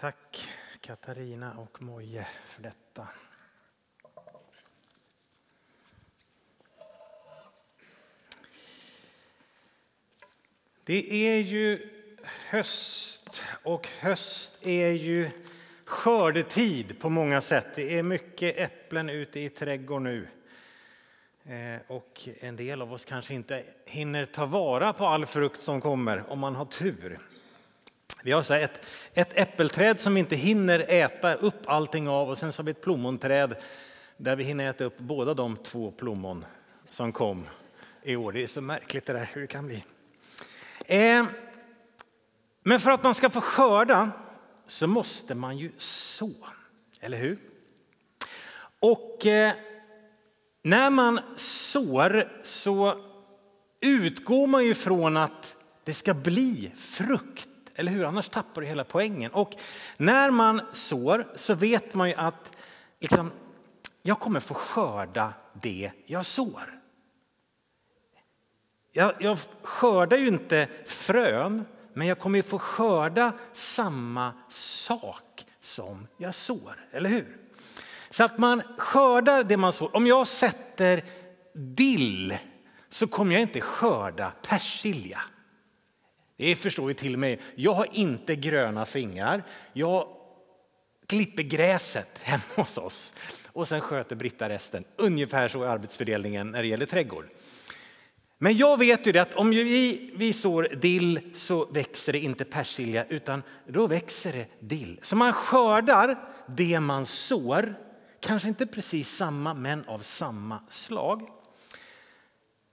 Tack Katarina och Moje för detta. Det är ju höst och höst är ju skördetid på många sätt. Det är mycket äpplen ute i trädgården nu. Eh, och en del av oss kanske inte hinner ta vara på all frukt som kommer om man har tur. Vi har så ett, ett äppelträd som vi inte hinner äta upp allting av och sen så har vi ett plommonträd där vi hinner äta upp båda de två plommon som kom i år. Det är så märkligt det där hur det kan bli. Eh, men för att man ska få skörda så måste man ju så, eller hur? Och eh, när man sår så utgår man ju från att det ska bli frukt, eller hur? Annars tappar du hela poängen. Och när man sår så vet man ju att liksom, jag kommer få skörda det jag sår. Jag, jag skördar ju inte frön, men jag kommer ju få skörda samma sak som jag sår, eller hur? Så att man skördar det man sår. Om jag sätter dill så kommer jag inte skörda persilja. Det förstår ju till och med. Jag har inte gröna fingrar. Jag klipper gräset hemma hos oss och sen sköter Britta resten. Ungefär så är arbetsfördelningen när det gäller trädgård. Men jag vet ju det att om vi, vi sår dill så växer det inte persilja utan då växer det dill. Så man skördar det man sår, kanske inte precis samma men av samma slag.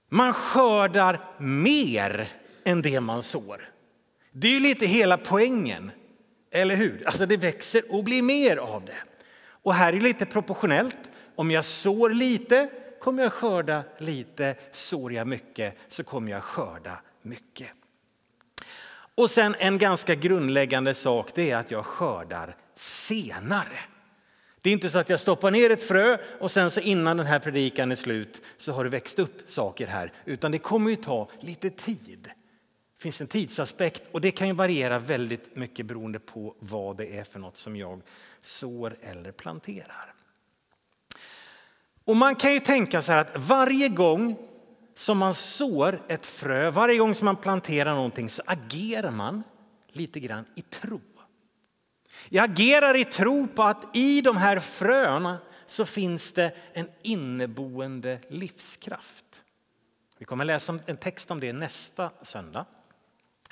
Man skördar mer än det man sår. Det är ju lite hela poängen, eller hur? Alltså det växer och blir mer av det. Och här är det lite proportionellt. Om jag sår lite kommer jag skörda lite, sår jag mycket så kommer jag skörda mycket. Och sen en ganska grundläggande sak det är att jag skördar senare. Det är inte så att jag stoppar ner ett frö och sen så innan den här predikan är slut så har det växt upp saker här, utan det kommer ju ta lite tid. Det finns en tidsaspekt och det kan ju variera väldigt mycket beroende på vad det är för något som jag sår eller planterar. Och man kan ju tänka så här att varje gång som man sår ett frö, varje gång som man planterar någonting så agerar man lite grann i tro. Jag agerar i tro på att i de här fröna så finns det en inneboende livskraft. Vi kommer läsa en text om det nästa söndag.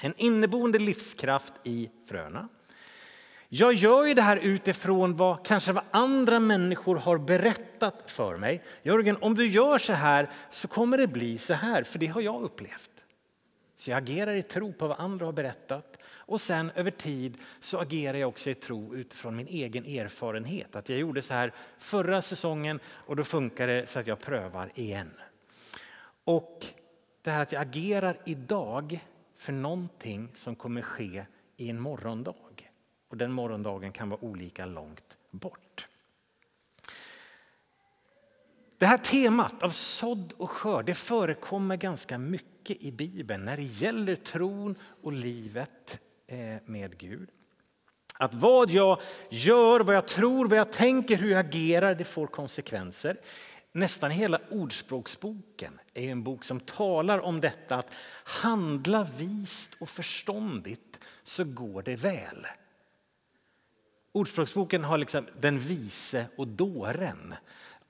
En inneboende livskraft i fröna. Jag gör ju det här utifrån vad kanske vad andra människor har berättat för mig. Jörgen, om du gör så här så kommer det bli så här, för det har jag upplevt. Så jag agerar i tro på vad andra har berättat och sen över tid så agerar jag också i tro utifrån min egen erfarenhet. Att jag gjorde så här förra säsongen och då funkar det så att jag prövar igen. Och det här att jag agerar idag för någonting som kommer ske i en morgondag. Och den morgondagen kan vara olika långt bort. Det här temat av sådd och skörd det förekommer ganska mycket i Bibeln när det gäller tron och livet eh, med Gud. Att vad jag gör, vad jag tror, vad jag tänker, hur jag agerar, det får konsekvenser. Nästan hela Ordspråksboken är en bok som talar om detta att handla vist och förståndigt så går det väl. Ordspråksboken har liksom den vise och dåren.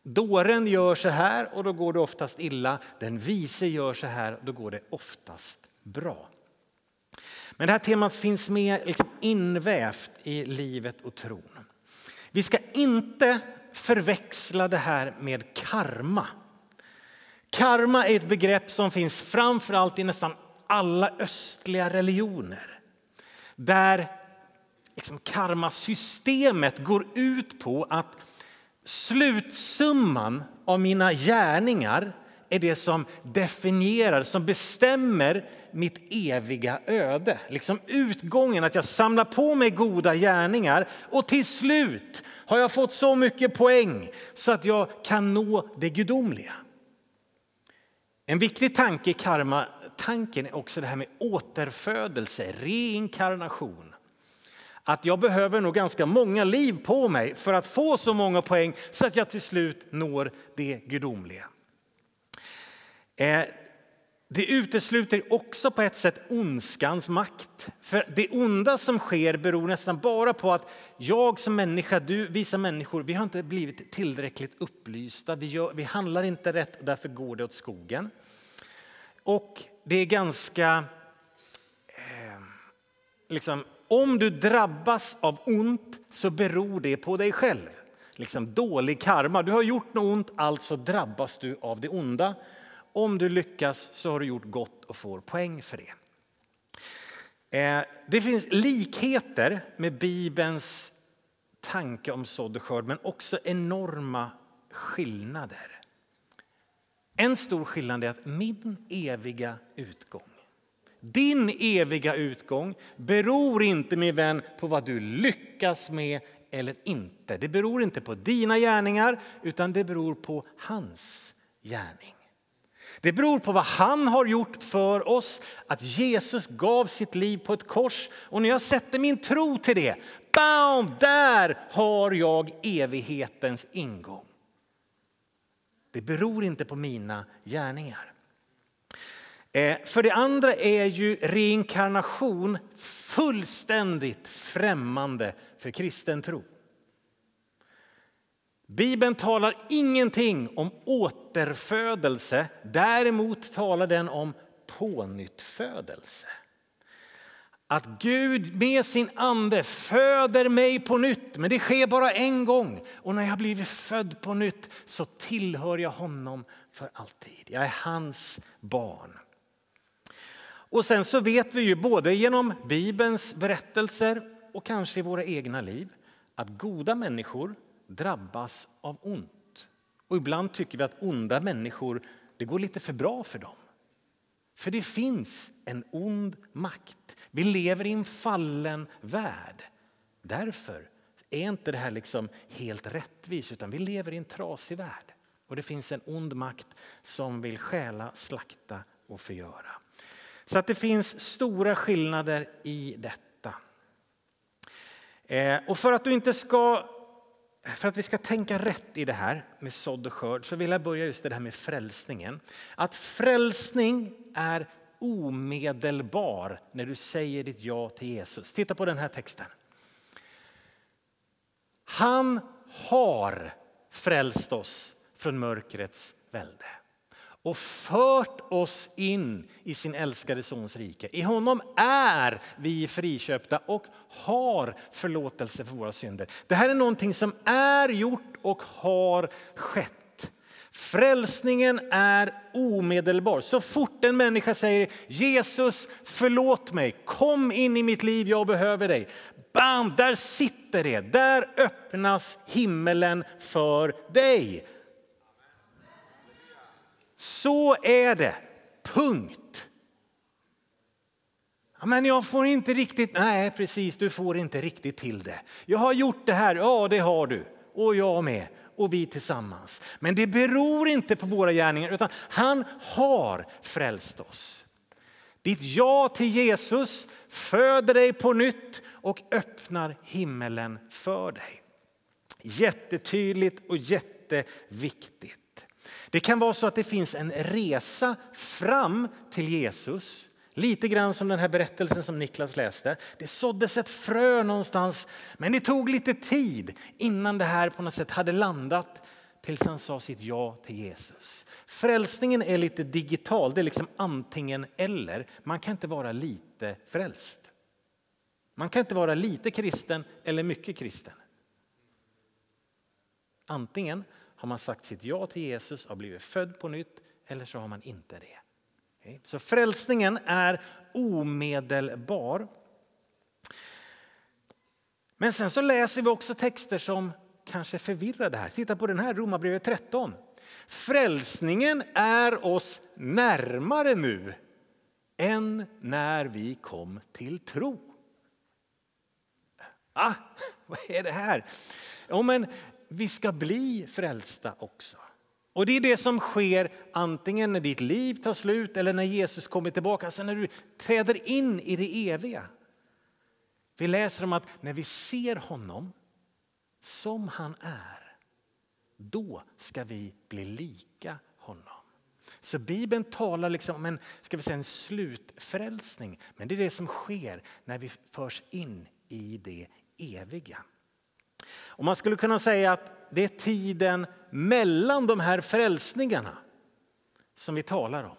Dåren gör så här och då går det oftast illa. Den vise gör så här och då går det oftast bra. Men det här temat finns med liksom invävt i livet och tron. Vi ska inte förväxla det här med karma. Karma är ett begrepp som finns framförallt i nästan alla östliga religioner. Där liksom karmasystemet går ut på att slutsumman av mina gärningar är det som definierar, som bestämmer mitt eviga öde. Liksom utgången, att jag samlar på mig goda gärningar och till slut har jag fått så mycket poäng så att jag kan nå det gudomliga. En viktig tanke i karmatanken är också det här med återfödelse, reinkarnation. Att jag behöver nog ganska många liv på mig för att få så många poäng så att jag till slut når det gudomliga. Eh, det utesluter också på ett sätt ondskans makt. För det onda som sker beror nästan bara på att jag som människa, du, vi som människor, vi har inte blivit tillräckligt upplysta. Vi, gör, vi handlar inte rätt och därför går det åt skogen. Och det är ganska... Eh, liksom, om du drabbas av ont så beror det på dig själv. Liksom dålig karma. Du har gjort något ont, alltså drabbas du av det onda. Om du lyckas så har du gjort gott och får poäng för det. Eh, det finns likheter med Bibelns tanke om sådd och skörd men också enorma skillnader. En stor skillnad är att min eviga utgång, din eviga utgång beror inte min vän på vad du lyckas med eller inte. Det beror inte på dina gärningar utan det beror på hans gärning. Det beror på vad han har gjort för oss, att Jesus gav sitt liv på ett kors. Och när jag sätter min tro till det, bam, där har jag evighetens ingång. Det beror inte på mina gärningar. Eh, för det andra är ju reinkarnation fullständigt främmande för kristen tro. Bibeln talar ingenting om återfödelse. Däremot talar den om pånyttfödelse. Att Gud med sin ande föder mig på nytt, men det sker bara en gång. Och när jag blivit född på nytt så tillhör jag honom för alltid. Jag är hans barn. Och sen så vet vi ju både genom Bibelns berättelser och kanske i våra egna liv att goda människor drabbas av ont. Och ibland tycker vi att onda människor, det går lite för bra för dem. För det finns en ond makt. Vi lever i en fallen värld. Därför är inte det här liksom helt rättvist, utan vi lever i en trasig värld. Och det finns en ond makt som vill stjäla, slakta och förgöra. Så att det finns stora skillnader i detta. Eh, och för att du inte ska för att vi ska tänka rätt i det här med sådd och skörd så vill jag börja just det här med frälsningen. Att frälsning är omedelbar när du säger ditt ja till Jesus. Titta på den här texten. Han har frälst oss från mörkrets välde och fört oss in i sin älskade Sons rike. I honom är vi friköpta och har förlåtelse för våra synder. Det här är någonting som är gjort och har skett. Frälsningen är omedelbar. Så fort en människa säger Jesus förlåt mig, kom in i mitt liv, jag behöver dig. Bam, där sitter det, där öppnas himmelen för dig. Så är det. Punkt. Men jag får inte riktigt... Nej, precis, du får inte riktigt till det. Jag har gjort det här. Ja, det har du. Och jag med. Och vi tillsammans. Men det beror inte på våra gärningar, utan han har frälst oss. Ditt ja till Jesus föder dig på nytt och öppnar himmelen för dig. Jättetydligt och jätteviktigt. Det kan vara så att det finns en resa fram till Jesus. Lite grann som den här berättelsen som Niklas läste. Det såddes ett frö någonstans, men det tog lite tid innan det här på något sätt hade landat tills han sa sitt ja till Jesus. Frälsningen är lite digital, det är liksom antingen eller. Man kan inte vara lite frälst. Man kan inte vara lite kristen eller mycket kristen. Antingen har man sagt sitt ja till Jesus, har blivit född på nytt eller så har man inte det. Så frälsningen är omedelbar. Men sen så läser vi också texter som kanske förvirrar det här. Titta på den här, Romarbrevet 13. Frälsningen är oss närmare nu än när vi kom till tro. Ah, vad är det här? Ja, men vi ska bli frälsta också. Och det är det som sker antingen när ditt liv tar slut eller när Jesus kommer tillbaka, alltså när du träder in i det eviga. Vi läser om att när vi ser honom som han är, då ska vi bli lika honom. Så Bibeln talar liksom om en, ska vi säga, en slutfrälsning. Men det är det som sker när vi förs in i det eviga. Och man skulle kunna säga att det är tiden mellan de här frälsningarna som vi talar om.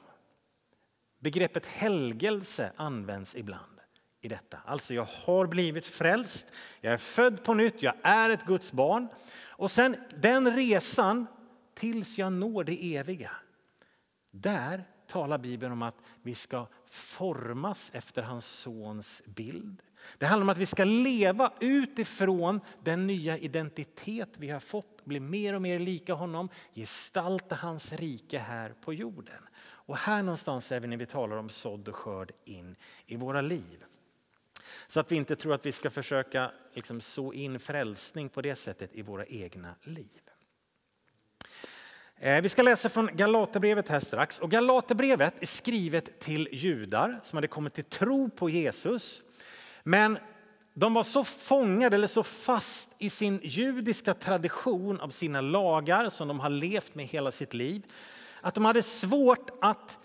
Begreppet helgelse används ibland i detta. Alltså jag har blivit frälst, jag är född på nytt, jag är ett Guds barn. Och sen den resan tills jag når det eviga. Där talar Bibeln om att vi ska formas efter hans sons bild. Det handlar om att vi ska leva utifrån den nya identitet vi har fått, bli mer och mer lika honom, gestalta hans rike här på jorden. Och här någonstans är vi när vi talar om sådd och skörd in i våra liv. Så att vi inte tror att vi ska försöka liksom så in frälsning på det sättet i våra egna liv. Eh, vi ska läsa från Galaterbrevet här strax. Och Galaterbrevet är skrivet till judar som hade kommit till tro på Jesus. Men de var så fångade eller så fast i sin judiska tradition av sina lagar som de har levt med hela sitt liv att de hade svårt att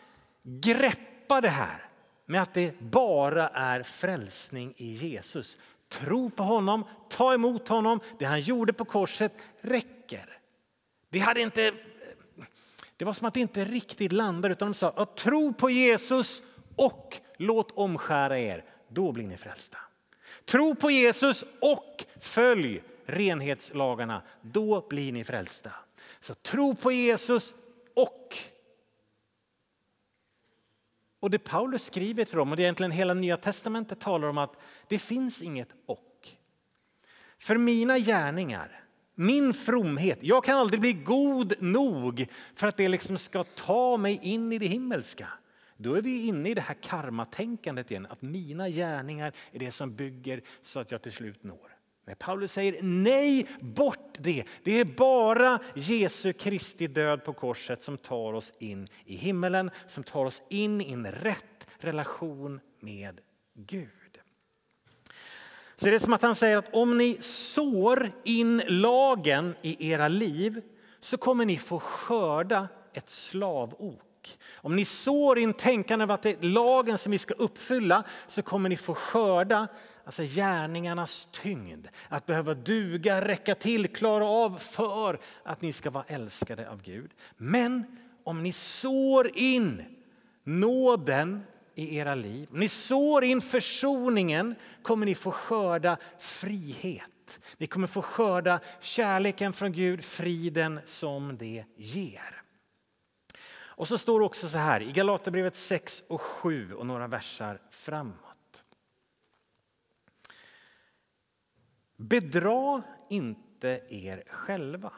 greppa det här med att det bara är frälsning i Jesus. Tro på honom, ta emot honom, det han gjorde på korset räcker. Det, hade inte, det var som att det inte riktigt landade utan de sa att tro på Jesus och låt omskära er, då blir ni frälsta. Tro på Jesus och följ renhetslagarna, då blir ni frälsta. Så tro på Jesus och. Och det Paulus skriver till dem, och det är egentligen hela Nya Testamentet talar om att det finns inget och. För mina gärningar, min fromhet, jag kan aldrig bli god nog för att det liksom ska ta mig in i det himmelska. Då är vi inne i det här karmatänkandet igen, att mina gärningar är det som bygger så att jag till slut når. Men Paulus säger nej, bort det. Det är bara Jesu Kristi död på korset som tar oss in i himmelen, som tar oss in i en rätt relation med Gud. Så det är som att han säger att om ni sår in lagen i era liv så kommer ni få skörda ett slavok. Om ni sår in tänkande av att det är lagen som vi ska uppfylla så kommer ni få skörda alltså gärningarnas tyngd. Att behöva duga, räcka till, klara av för att ni ska vara älskade av Gud. Men om ni sår in nåden i era liv, om ni sår in försoningen kommer ni få skörda frihet. Ni kommer få skörda kärleken från Gud, friden som det ger. Och så står det också så här i Galaterbrevet 6 och 7 och några versar framåt. Bedra inte er själva.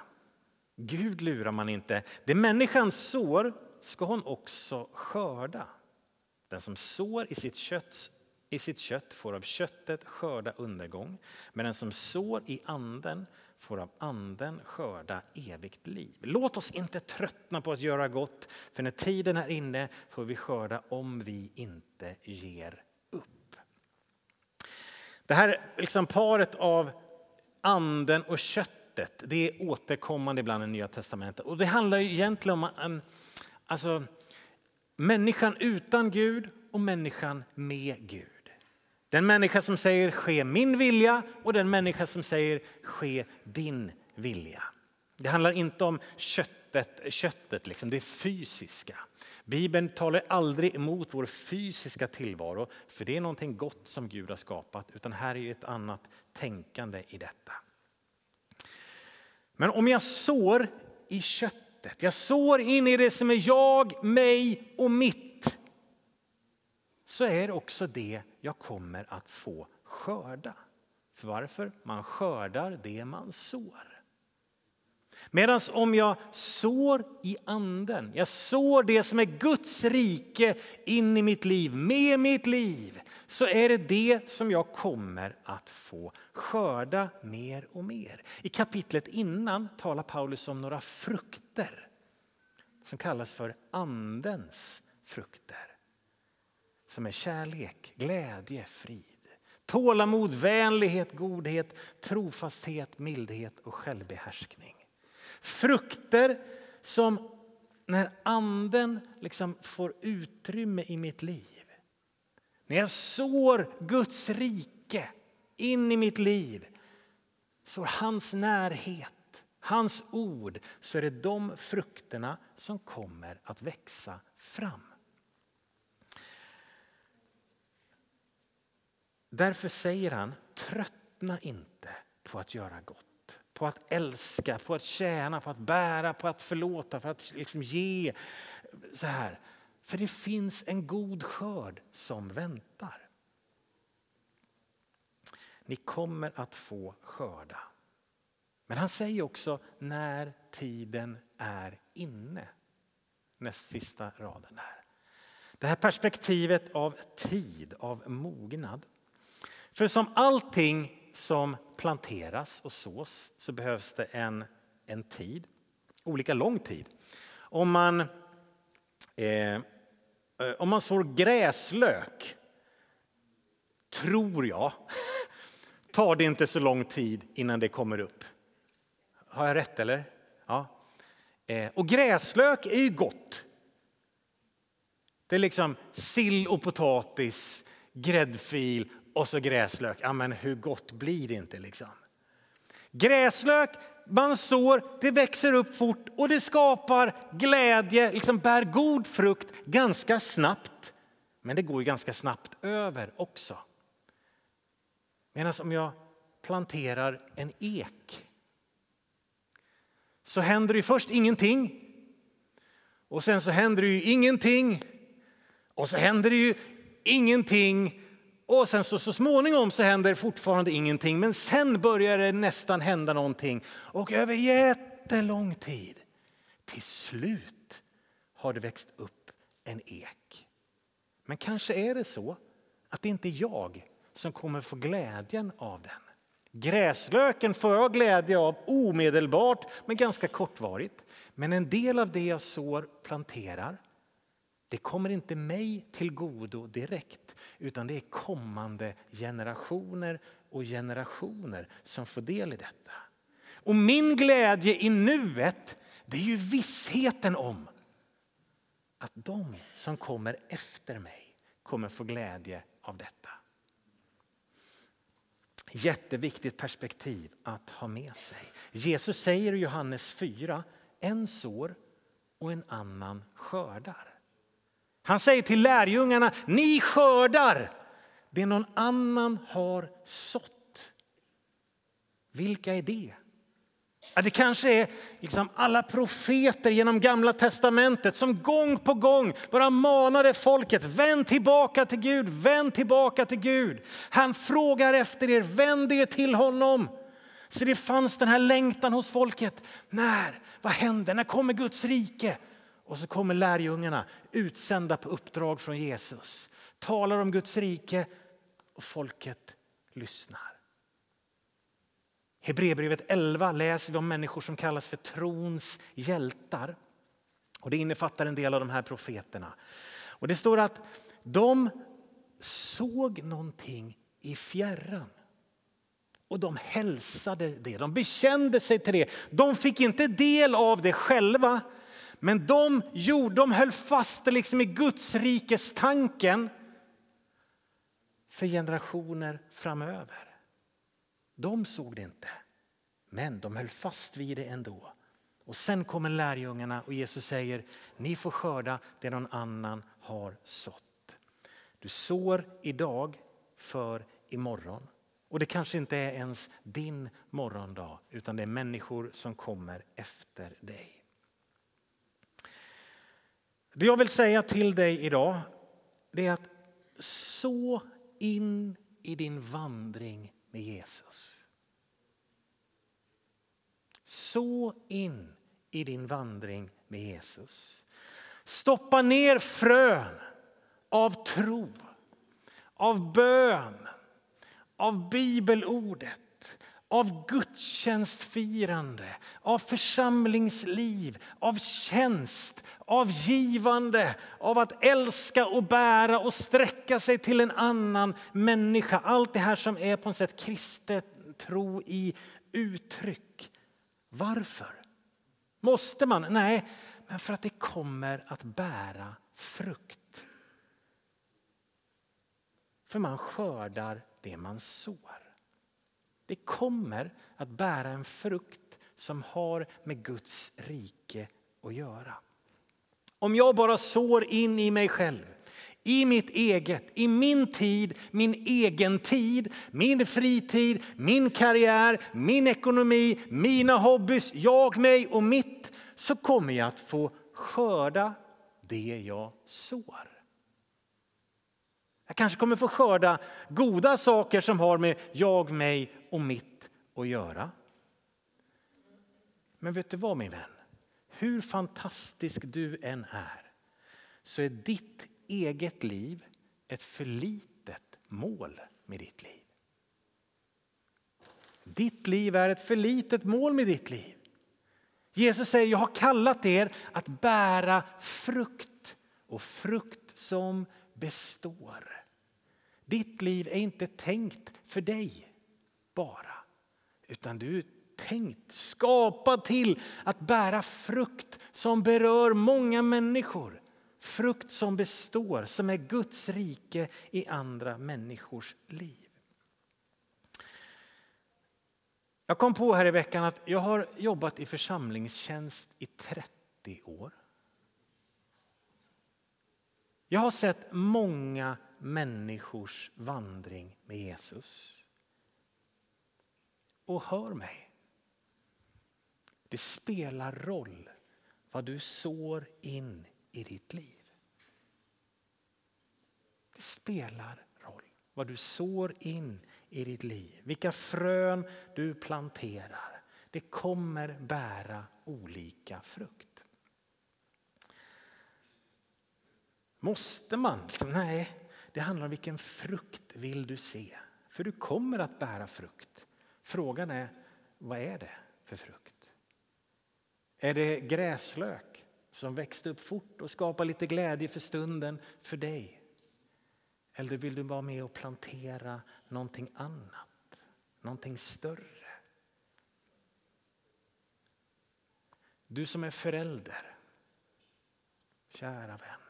Gud lurar man inte. Det människan sår ska hon också skörda. Den som sår i sitt kött i sitt kött får av köttet skörda undergång, men den som sår i anden får av anden skörda evigt liv. Låt oss inte tröttna på att göra gott, för när tiden är inne får vi skörda om vi inte ger upp. Det här liksom paret av anden och köttet, det är återkommande ibland i Nya Testamentet. Och det handlar egentligen om en, alltså, människan utan Gud och människan med Gud. Den människa som säger ske min vilja och den människa som säger ske din vilja. Det handlar inte om köttet, köttet liksom, det fysiska. Bibeln talar aldrig emot vår fysiska tillvaro för det är någonting gott som Gud har skapat utan här är ett annat tänkande i detta. Men om jag sår i köttet, jag sår in i det som är jag, mig och mitt så är det också det jag kommer att få skörda. För varför? Man skördar det man sår. Medan om jag sår i anden, jag sår det som är Guds rike in i mitt liv, med mitt liv, så är det det som jag kommer att få skörda mer och mer. I kapitlet innan talar Paulus om några frukter som kallas för andens frukter som är kärlek, glädje, frid, tålamod, vänlighet, godhet, trofasthet, mildhet och självbehärskning. Frukter som när anden liksom får utrymme i mitt liv, när jag sår Guds rike in i mitt liv, sår hans närhet, hans ord, så är det de frukterna som kommer att växa fram. Därför säger han, tröttna inte på att göra gott. På att älska, på att tjäna, på att bära, på att förlåta, på att liksom ge. Så här. För det finns en god skörd som väntar. Ni kommer att få skörda. Men han säger också när tiden är inne. Näst sista raden här. Det här perspektivet av tid, av mognad. För som allting som planteras och sås så behövs det en, en tid, olika lång tid. Om man, eh, om man sår gräslök, tror jag, tar det inte så lång tid innan det kommer upp. Har jag rätt eller? Ja. Eh, och gräslök är ju gott. Det är liksom sill och potatis, gräddfil och så gräslök. Ja, men hur gott blir det inte liksom? Gräslök man sår, det växer upp fort och det skapar glädje, liksom bär god frukt ganska snabbt. Men det går ju ganska snabbt över också. Medan om jag planterar en ek så händer det först ingenting. Och sen så händer det ju ingenting. Och så händer det ju ingenting. Och sen så, så småningom så händer fortfarande ingenting. Men sen börjar det nästan hända någonting. Och över jättelång tid, till slut har det växt upp en ek. Men kanske är det så att det inte är jag som kommer få glädjen av den. Gräslöken får jag glädje av omedelbart, men ganska kortvarigt. Men en del av det jag sår, planterar, det kommer inte mig till godo direkt utan det är kommande generationer och generationer som får del i detta. Och min glädje i nuet, det är ju vissheten om att de som kommer efter mig kommer få glädje av detta. Jätteviktigt perspektiv att ha med sig. Jesus säger i Johannes 4, en sår och en annan skördar. Han säger till lärjungarna, ni skördar det någon annan har sått. Vilka är det? Ja, det kanske är liksom alla profeter genom Gamla testamentet som gång på gång bara manade folket vänd tillbaka till Gud, vänd tillbaka till Gud. Han frågar efter er, vänd er till honom. Så det fanns den här längtan hos folket. När? Vad händer? När kommer Guds rike? Och så kommer lärjungarna utsända på uppdrag från Jesus. Talar om Guds rike och folket lyssnar. Hebreerbrevet 11 läser vi om människor som kallas för trons hjältar. Och det innefattar en del av de här profeterna. Och det står att de såg någonting i fjärran. Och de hälsade det, de bekände sig till det. De fick inte del av det själva, men de, gjorde, de höll fast det liksom i Guds rikes tanken för generationer framöver. De såg det inte, men de höll fast vid det ändå. Och sen kommer lärjungarna och Jesus säger, ni får skörda det någon annan har sått. Du sår idag för imorgon. Och det kanske inte är ens din morgondag, utan det är människor som kommer efter dig. Det jag vill säga till dig idag det är att så in i din vandring med Jesus. Så in i din vandring med Jesus. Stoppa ner frön av tro, av bön, av bibelordet, av gudstjänstfirande, av församlingsliv, av tjänst, av givande, av att älska och bära och sträcka sig till en annan människa. Allt det här som är på något sätt kristet tro i uttryck. Varför? Måste man? Nej, men för att det kommer att bära frukt. För man skördar det man sår. Det kommer att bära en frukt som har med Guds rike att göra. Om jag bara sår in i mig själv, i mitt eget, i min tid, min egen tid, min fritid, min karriär, min ekonomi, mina hobbys, jag, mig och mitt så kommer jag att få skörda det jag sår. Jag kanske kommer få skörda goda saker som har med jag, mig och mitt att göra. Men vet du vad min vän? Hur fantastisk du än är så är ditt eget liv ett för litet mål med ditt liv. Ditt liv är ett för litet mål med ditt liv. Jesus säger jag har kallat er att bära frukt och frukt som består. Ditt liv är inte tänkt för dig bara, utan du är tänkt, skapad till att bära frukt som berör många människor. Frukt som består, som är Guds rike i andra människors liv. Jag kom på här i veckan att jag har jobbat i församlingstjänst i 30 år. Jag har sett många människors vandring med Jesus. Och hör mig. Det spelar roll vad du sår in i ditt liv. Det spelar roll vad du sår in i ditt liv. Vilka frön du planterar. Det kommer bära olika frukt. Måste man? Nej, det handlar om vilken frukt vill du se. För du kommer att bära frukt. Frågan är, vad är det för frukt? Är det gräslök som växte upp fort och skapar lite glädje för stunden för dig? Eller vill du vara med och plantera någonting annat, någonting större? Du som är förälder, kära vän.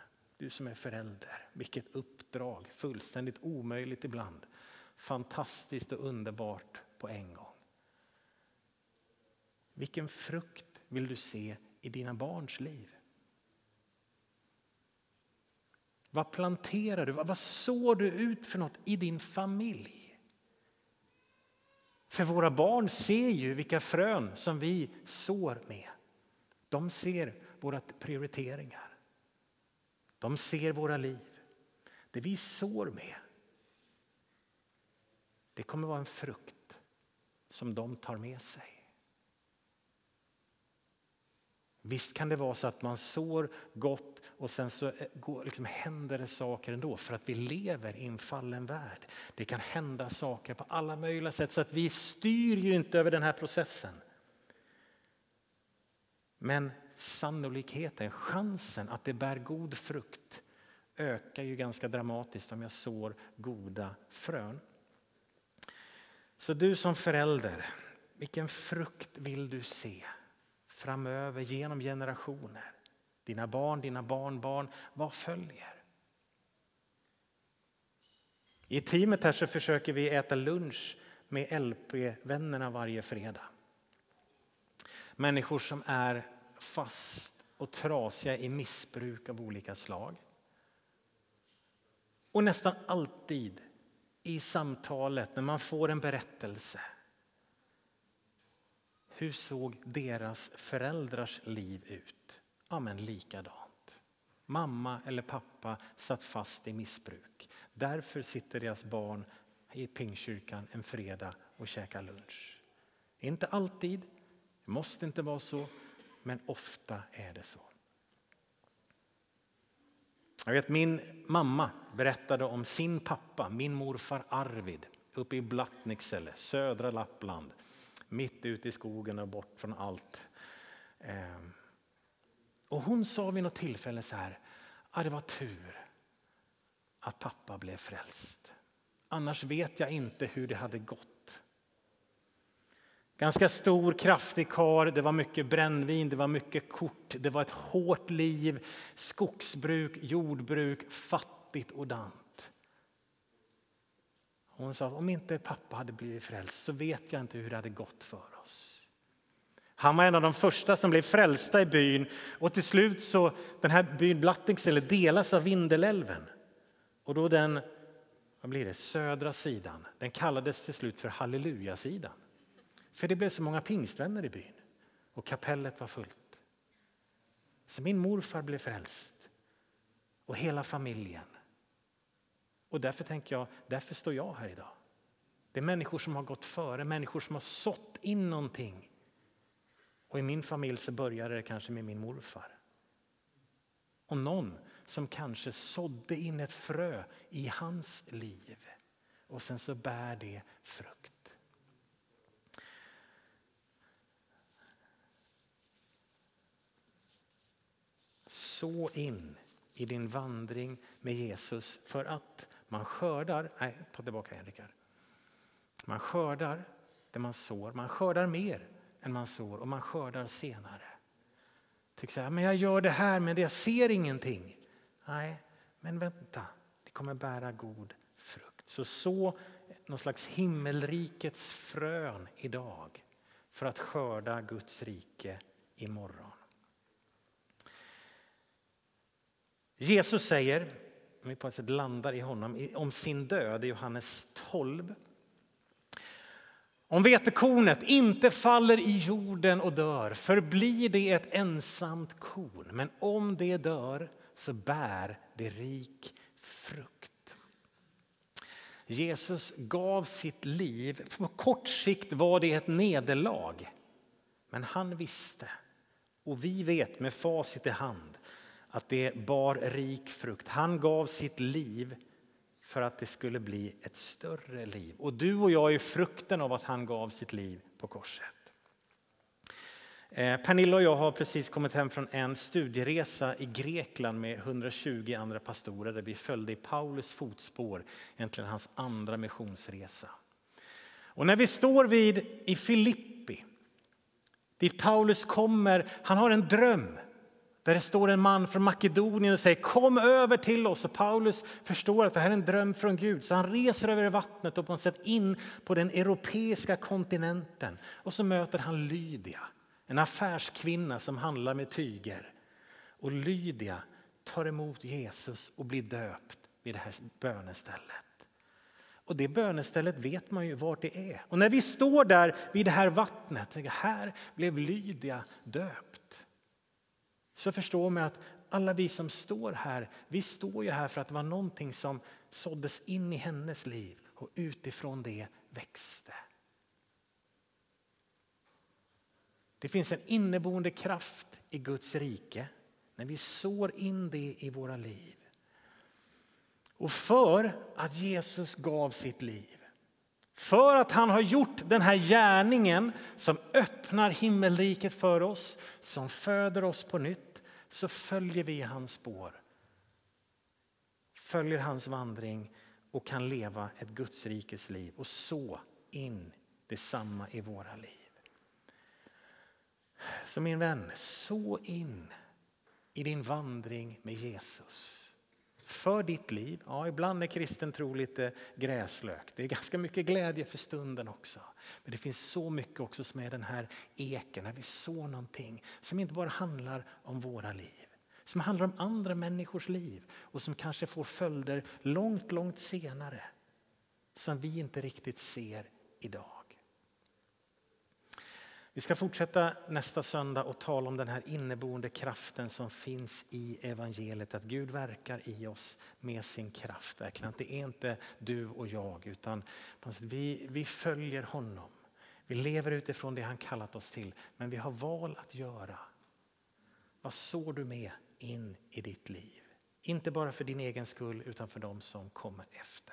Du som är förälder, vilket uppdrag, fullständigt omöjligt ibland. Fantastiskt och underbart på en gång. Vilken frukt vill du se i dina barns liv? Vad planterar du? Vad sår du ut för något i din familj? För våra barn ser ju vilka frön som vi sår med. De ser våra prioriteringar. De ser våra liv. Det vi sår med, det kommer vara en frukt som de tar med sig. Visst kan det vara så att man sår gott och sen så eh, går, liksom, händer det saker ändå för att vi lever i en fallen värld. Det kan hända saker på alla möjliga sätt så att vi styr ju inte över den här processen. Men sannolikheten, chansen att det bär god frukt ökar ju ganska dramatiskt om jag sår goda frön. Så du som förälder, vilken frukt vill du se framöver genom generationer? Dina barn, dina barnbarn, vad följer? I teamet här så försöker vi äta lunch med LP-vännerna varje fredag. Människor som är fast och trasiga i missbruk av olika slag. Och nästan alltid i samtalet när man får en berättelse hur såg deras föräldrars liv ut? Ja, men likadant. Mamma eller pappa satt fast i missbruk. Därför sitter deras barn i pingkyrkan en fredag och käkar lunch. Inte alltid, det måste inte vara så, men ofta är det så. Jag vet min mamma berättade om sin pappa, min morfar Arvid, uppe i Blattnicksele, södra Lappland. Mitt ute i skogen och bort från allt. Ehm, och hon sa vid något tillfälle så här, att det var tur att pappa blev frälst. Annars vet jag inte hur det hade gått. Ganska stor, kraftig kar, det var mycket brännvin, det var mycket kort, det var ett hårt liv, skogsbruk, jordbruk, fattigt och dant. Hon sa att om inte pappa hade blivit frälst så vet jag inte hur det hade gått för oss. Han var en av de första som blev frälsta i byn och till slut så den här byn Blattingsele delas av Vindelälven. Och då den vad blir det, södra sidan, den kallades till slut för Hallelujasidan. För det blev så många pingstvänner i byn och kapellet var fullt. Så min morfar blev frälst och hela familjen. Och därför tänker jag, därför står jag här idag. Det är människor som har gått före, människor som har sått in någonting. Och i min familj så började det kanske med min morfar. Och någon som kanske sådde in ett frö i hans liv. Och sen så bär det frukt. Så in i din vandring med Jesus för att man skördar, nej ta tillbaka igen Rickard. Man skördar det man sår, man skördar mer än man sår och man skördar senare. Tycker så här, men jag gör det här men jag ser ingenting. Nej, men vänta, det kommer bära god frukt. Så så någon slags himmelrikets frön idag för att skörda Guds rike imorgon. Jesus säger, om vi på ett sätt landar i honom, om sin död i Johannes 12. Om vetekornet inte faller i jorden och dör förblir det ett ensamt korn. Men om det dör så bär det rik frukt. Jesus gav sitt liv. På kort sikt var det ett nederlag. Men han visste, och vi vet med facit i hand, att det bar rik frukt. Han gav sitt liv för att det skulle bli ett större liv. Och du och jag är frukten av att han gav sitt liv på korset. Eh, Pernilla och jag har precis kommit hem från en studieresa i Grekland med 120 andra pastorer där vi följde i Paulus fotspår, egentligen hans andra missionsresa. Och när vi står vid i Filippi, dit Paulus kommer, han har en dröm där det står en man från Makedonien och säger kom över till oss. Och Paulus förstår att det här är en dröm från Gud så han reser över vattnet och på något sätt in på den europeiska kontinenten. Och så möter han Lydia, en affärskvinna som handlar med tyger. Och Lydia tar emot Jesus och blir döpt vid det här bönestället. Och det bönestället vet man ju vart det är. Och när vi står där vid det här vattnet, här blev Lydia döpt så förstår man att alla vi som står här, vi står ju här för att det var någonting som såddes in i hennes liv och utifrån det växte. Det finns en inneboende kraft i Guds rike när vi sår in det i våra liv. Och för att Jesus gav sitt liv, för att han har gjort den här gärningen som öppnar himmelriket för oss, som föder oss på nytt, så följer vi hans spår. Följer hans vandring och kan leva ett Guds rikes liv och så in detsamma i våra liv. Så min vän, så in i din vandring med Jesus. För ditt liv. Ja, ibland är kristen tro lite gräslök. Det är ganska mycket glädje för stunden också. Men det finns så mycket också som är den här eken, när vi sår någonting som inte bara handlar om våra liv. Som handlar om andra människors liv och som kanske får följder långt, långt senare. Som vi inte riktigt ser idag. Vi ska fortsätta nästa söndag och tala om den här inneboende kraften som finns i evangeliet. Att Gud verkar i oss med sin kraft. Verkligen. Att det är inte du och jag utan vi, vi följer honom. Vi lever utifrån det han kallat oss till men vi har val att göra. Vad sår du med in i ditt liv? Inte bara för din egen skull utan för dem som kommer efter.